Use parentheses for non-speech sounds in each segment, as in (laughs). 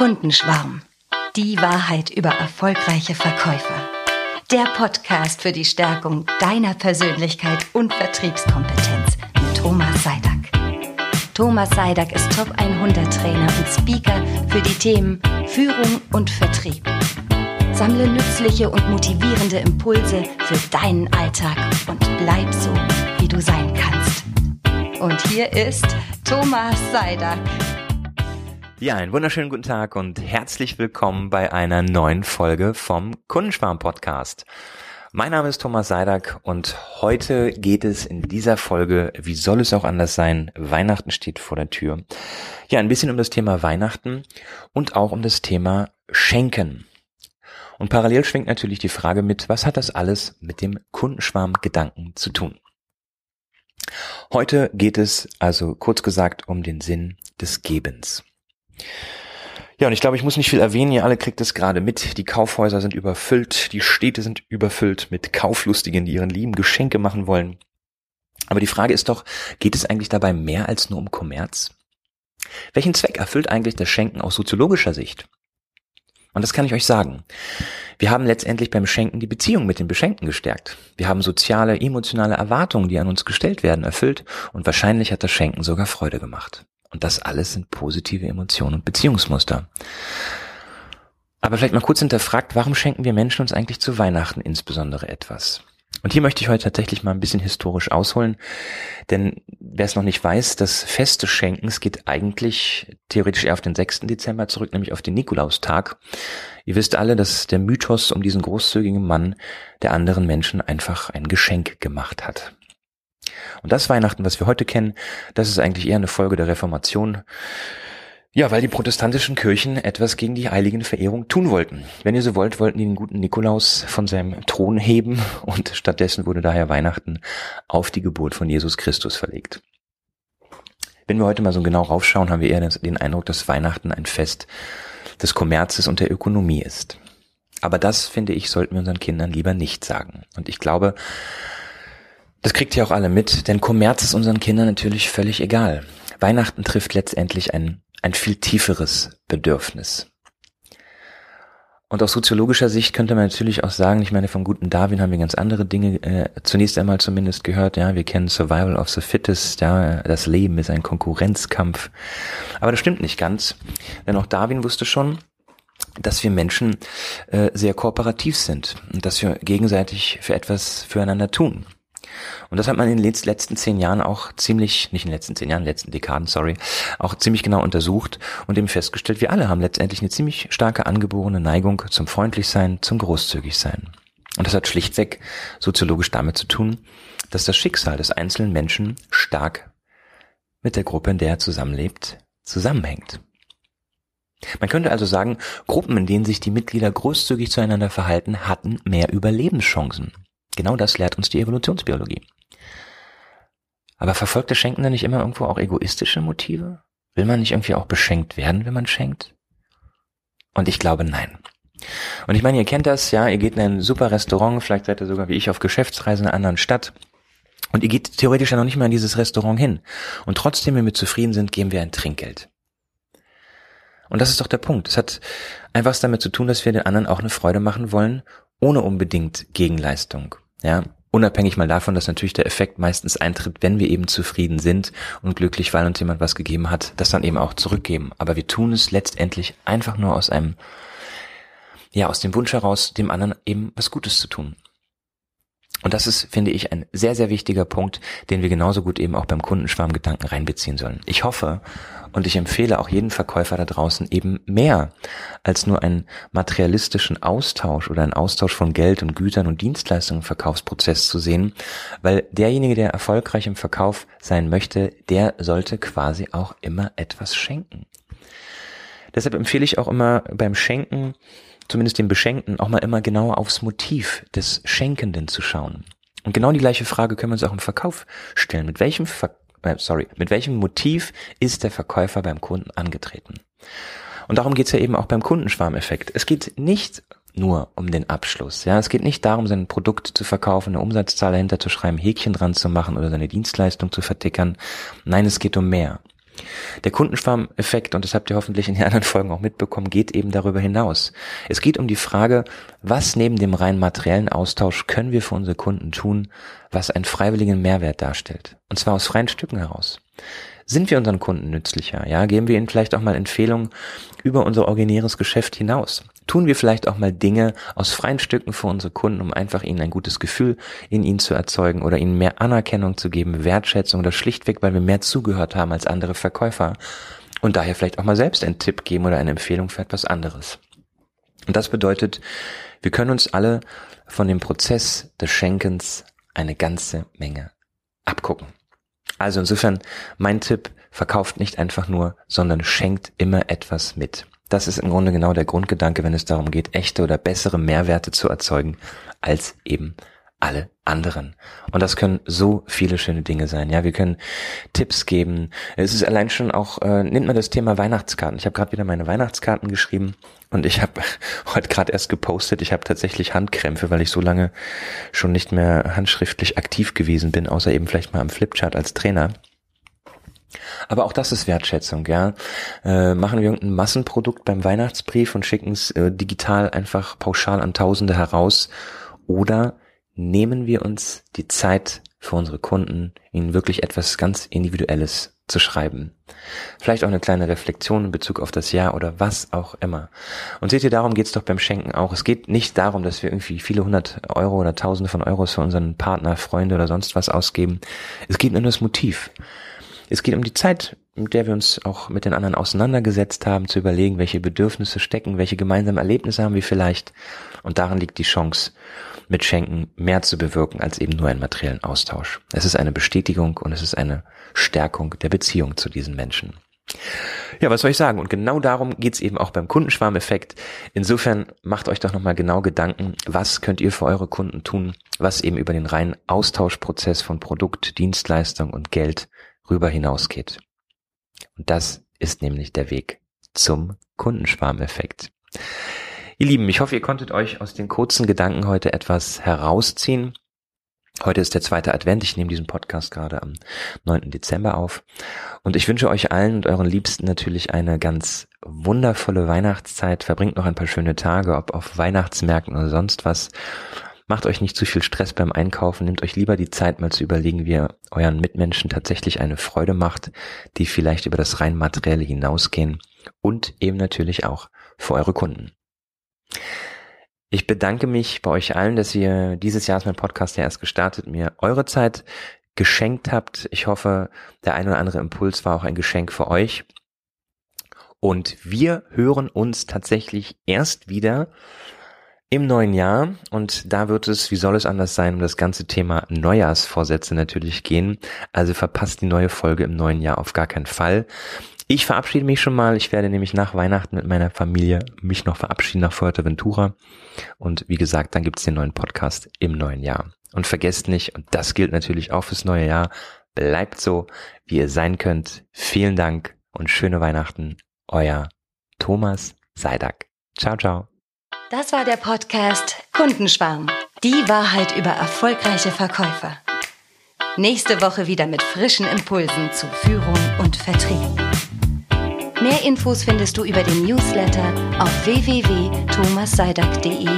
Kundenschwarm. Die Wahrheit über erfolgreiche Verkäufer. Der Podcast für die Stärkung deiner Persönlichkeit und Vertriebskompetenz mit Thomas Seidak. Thomas Seidak ist Top 100 Trainer und Speaker für die Themen Führung und Vertrieb. Sammle nützliche und motivierende Impulse für deinen Alltag und bleib so, wie du sein kannst. Und hier ist Thomas Seidak. Ja, einen wunderschönen guten Tag und herzlich willkommen bei einer neuen Folge vom Kundenschwarm Podcast. Mein Name ist Thomas Seidak und heute geht es in dieser Folge, wie soll es auch anders sein, Weihnachten steht vor der Tür. Ja, ein bisschen um das Thema Weihnachten und auch um das Thema Schenken. Und parallel schwingt natürlich die Frage mit, was hat das alles mit dem Kundenschwarm Gedanken zu tun? Heute geht es also kurz gesagt um den Sinn des Gebens. Ja, und ich glaube, ich muss nicht viel erwähnen, ihr alle kriegt es gerade mit. Die Kaufhäuser sind überfüllt, die Städte sind überfüllt mit Kauflustigen, die ihren Lieben Geschenke machen wollen. Aber die Frage ist doch, geht es eigentlich dabei mehr als nur um Kommerz? Welchen Zweck erfüllt eigentlich das Schenken aus soziologischer Sicht? Und das kann ich euch sagen. Wir haben letztendlich beim Schenken die Beziehung mit den Beschenkten gestärkt. Wir haben soziale, emotionale Erwartungen, die an uns gestellt werden, erfüllt und wahrscheinlich hat das Schenken sogar Freude gemacht. Und das alles sind positive Emotionen und Beziehungsmuster. Aber vielleicht mal kurz hinterfragt, warum schenken wir Menschen uns eigentlich zu Weihnachten insbesondere etwas? Und hier möchte ich heute tatsächlich mal ein bisschen historisch ausholen, denn wer es noch nicht weiß, das Fest des Schenkens geht eigentlich theoretisch eher auf den 6. Dezember zurück, nämlich auf den Nikolaustag. Ihr wisst alle, dass der Mythos um diesen großzügigen Mann der anderen Menschen einfach ein Geschenk gemacht hat. Und das Weihnachten, was wir heute kennen, das ist eigentlich eher eine Folge der Reformation. Ja, weil die protestantischen Kirchen etwas gegen die heiligen Verehrung tun wollten. Wenn ihr so wollt, wollten die den guten Nikolaus von seinem Thron heben und stattdessen wurde daher Weihnachten auf die Geburt von Jesus Christus verlegt. Wenn wir heute mal so genau raufschauen, haben wir eher den Eindruck, dass Weihnachten ein Fest des Kommerzes und der Ökonomie ist. Aber das, finde ich, sollten wir unseren Kindern lieber nicht sagen. Und ich glaube, das kriegt ihr auch alle mit, denn Kommerz ist unseren Kindern natürlich völlig egal. Weihnachten trifft letztendlich ein, ein viel tieferes Bedürfnis. Und aus soziologischer Sicht könnte man natürlich auch sagen, ich meine, vom guten Darwin haben wir ganz andere Dinge äh, zunächst einmal zumindest gehört. Ja, wir kennen Survival of the Fittest, ja, das Leben ist ein Konkurrenzkampf. Aber das stimmt nicht ganz, denn auch Darwin wusste schon, dass wir Menschen äh, sehr kooperativ sind und dass wir gegenseitig für etwas füreinander tun. Und das hat man in den letzten zehn Jahren auch ziemlich, nicht in den letzten zehn Jahren, letzten Dekaden, sorry, auch ziemlich genau untersucht und eben festgestellt, wir alle haben letztendlich eine ziemlich starke angeborene Neigung zum Freundlichsein, zum Großzügigsein. Und das hat schlichtweg soziologisch damit zu tun, dass das Schicksal des einzelnen Menschen stark mit der Gruppe, in der er zusammenlebt, zusammenhängt. Man könnte also sagen, Gruppen, in denen sich die Mitglieder großzügig zueinander verhalten, hatten mehr Überlebenschancen. Genau das lehrt uns die Evolutionsbiologie. Aber verfolgt das Schenken dann nicht immer irgendwo auch egoistische Motive? Will man nicht irgendwie auch beschenkt werden, wenn man schenkt? Und ich glaube nein. Und ich meine, ihr kennt das, ja, ihr geht in ein super Restaurant, vielleicht seid ihr sogar wie ich auf Geschäftsreise in einer anderen Stadt. Und ihr geht theoretisch ja noch nicht mal in dieses Restaurant hin. Und trotzdem, wenn wir zufrieden sind, geben wir ein Trinkgeld. Und das ist doch der Punkt. Es hat einfach was damit zu tun, dass wir den anderen auch eine Freude machen wollen, ohne unbedingt Gegenleistung. Ja, unabhängig mal davon, dass natürlich der Effekt meistens eintritt, wenn wir eben zufrieden sind und glücklich, weil uns jemand was gegeben hat, das dann eben auch zurückgeben. Aber wir tun es letztendlich einfach nur aus einem, ja, aus dem Wunsch heraus, dem anderen eben was Gutes zu tun. Und das ist, finde ich, ein sehr, sehr wichtiger Punkt, den wir genauso gut eben auch beim Kundenschwarmgedanken reinbeziehen sollen. Ich hoffe und ich empfehle auch jeden Verkäufer da draußen eben mehr als nur einen materialistischen Austausch oder einen Austausch von Geld und Gütern und Dienstleistungen im Verkaufsprozess zu sehen, weil derjenige, der erfolgreich im Verkauf sein möchte, der sollte quasi auch immer etwas schenken. Deshalb empfehle ich auch immer beim Schenken zumindest dem Beschenkten, auch mal immer genauer aufs Motiv des Schenkenden zu schauen. Und genau die gleiche Frage können wir uns auch im Verkauf stellen. Mit welchem, Ver äh, sorry, mit welchem Motiv ist der Verkäufer beim Kunden angetreten? Und darum geht's ja eben auch beim Kundenschwarmeffekt. Es geht nicht nur um den Abschluss. Ja, es geht nicht darum, sein Produkt zu verkaufen, eine Umsatzzahl dahinter zu schreiben, Häkchen dran zu machen oder seine Dienstleistung zu vertickern. Nein, es geht um mehr. Der Kundenschwarm-Effekt, und das habt ihr hoffentlich in den anderen Folgen auch mitbekommen, geht eben darüber hinaus. Es geht um die Frage, was neben dem rein materiellen Austausch können wir für unsere Kunden tun, was einen freiwilligen Mehrwert darstellt. Und zwar aus freien Stücken heraus. Sind wir unseren Kunden nützlicher? Ja, geben wir ihnen vielleicht auch mal Empfehlungen über unser originäres Geschäft hinaus? Tun wir vielleicht auch mal Dinge aus freien Stücken für unsere Kunden, um einfach ihnen ein gutes Gefühl in ihnen zu erzeugen oder ihnen mehr Anerkennung zu geben, Wertschätzung oder schlichtweg, weil wir mehr zugehört haben als andere Verkäufer und daher vielleicht auch mal selbst einen Tipp geben oder eine Empfehlung für etwas anderes. Und das bedeutet, wir können uns alle von dem Prozess des Schenkens eine ganze Menge abgucken. Also insofern mein Tipp, verkauft nicht einfach nur, sondern schenkt immer etwas mit. Das ist im Grunde genau der Grundgedanke, wenn es darum geht, echte oder bessere Mehrwerte zu erzeugen als eben alle anderen. Und das können so viele schöne Dinge sein. Ja, wir können Tipps geben. Es ist allein schon auch, äh, nimmt man das Thema Weihnachtskarten. Ich habe gerade wieder meine Weihnachtskarten geschrieben und ich habe (laughs) heute gerade erst gepostet, ich habe tatsächlich Handkrämpfe, weil ich so lange schon nicht mehr handschriftlich aktiv gewesen bin, außer eben vielleicht mal am Flipchart als Trainer. Aber auch das ist Wertschätzung, ja. Äh, machen wir irgendein Massenprodukt beim Weihnachtsbrief und schicken es äh, digital einfach pauschal an Tausende heraus oder nehmen wir uns die Zeit für unsere Kunden, ihnen wirklich etwas ganz Individuelles zu schreiben. Vielleicht auch eine kleine Reflexion in Bezug auf das Jahr oder was auch immer. Und seht ihr, darum geht's doch beim Schenken auch. Es geht nicht darum, dass wir irgendwie viele hundert Euro oder tausende von Euros für unseren Partner, Freunde oder sonst was ausgeben. Es geht nur um das Motiv. Es geht um die Zeit, mit der wir uns auch mit den anderen auseinandergesetzt haben, zu überlegen, welche Bedürfnisse stecken, welche gemeinsamen Erlebnisse haben wir vielleicht. Und darin liegt die Chance, mit Schenken mehr zu bewirken als eben nur einen materiellen Austausch. Es ist eine Bestätigung und es ist eine Stärkung der Beziehung zu diesen Menschen. Ja, was soll ich sagen? Und genau darum geht's eben auch beim Kundenschwarmeffekt. Insofern macht euch doch nochmal genau Gedanken, was könnt ihr für eure Kunden tun, was eben über den reinen Austauschprozess von Produkt, Dienstleistung und Geld rüber hinausgeht. Und das ist nämlich der Weg zum Kundenschwarmeffekt. Ihr Lieben, ich hoffe, ihr konntet euch aus den kurzen Gedanken heute etwas herausziehen. Heute ist der zweite Advent. Ich nehme diesen Podcast gerade am 9. Dezember auf. Und ich wünsche euch allen und euren Liebsten natürlich eine ganz wundervolle Weihnachtszeit. Verbringt noch ein paar schöne Tage, ob auf Weihnachtsmärkten oder sonst was. Macht euch nicht zu viel Stress beim Einkaufen. Nehmt euch lieber die Zeit, mal zu überlegen, wie ihr euren Mitmenschen tatsächlich eine Freude macht, die vielleicht über das rein materielle hinausgehen und eben natürlich auch für eure Kunden. Ich bedanke mich bei euch allen, dass ihr dieses Jahr ist mein Podcast ja erst gestartet, mir eure Zeit geschenkt habt. Ich hoffe, der ein oder andere Impuls war auch ein Geschenk für euch. Und wir hören uns tatsächlich erst wieder im neuen Jahr. Und da wird es, wie soll es anders sein, um das ganze Thema Neujahrsvorsätze natürlich gehen. Also verpasst die neue Folge im neuen Jahr auf gar keinen Fall. Ich verabschiede mich schon mal. Ich werde nämlich nach Weihnachten mit meiner Familie mich noch verabschieden nach Fuerteventura. Und wie gesagt, dann gibt's den neuen Podcast im neuen Jahr. Und vergesst nicht, und das gilt natürlich auch fürs neue Jahr, bleibt so, wie ihr sein könnt. Vielen Dank und schöne Weihnachten. Euer Thomas Seidak. Ciao, ciao. Das war der Podcast Kundenschwarm. Die Wahrheit über erfolgreiche Verkäufer. Nächste Woche wieder mit frischen Impulsen zu Führung und Vertrieb. Mehr Infos findest du über den Newsletter auf www.thomasseidak.de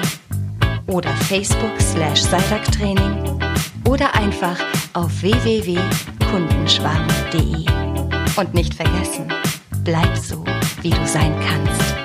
oder Facebook slash Seidak-Training oder einfach auf www.kundenschwarm.de. Und nicht vergessen, bleib so, wie du sein kannst.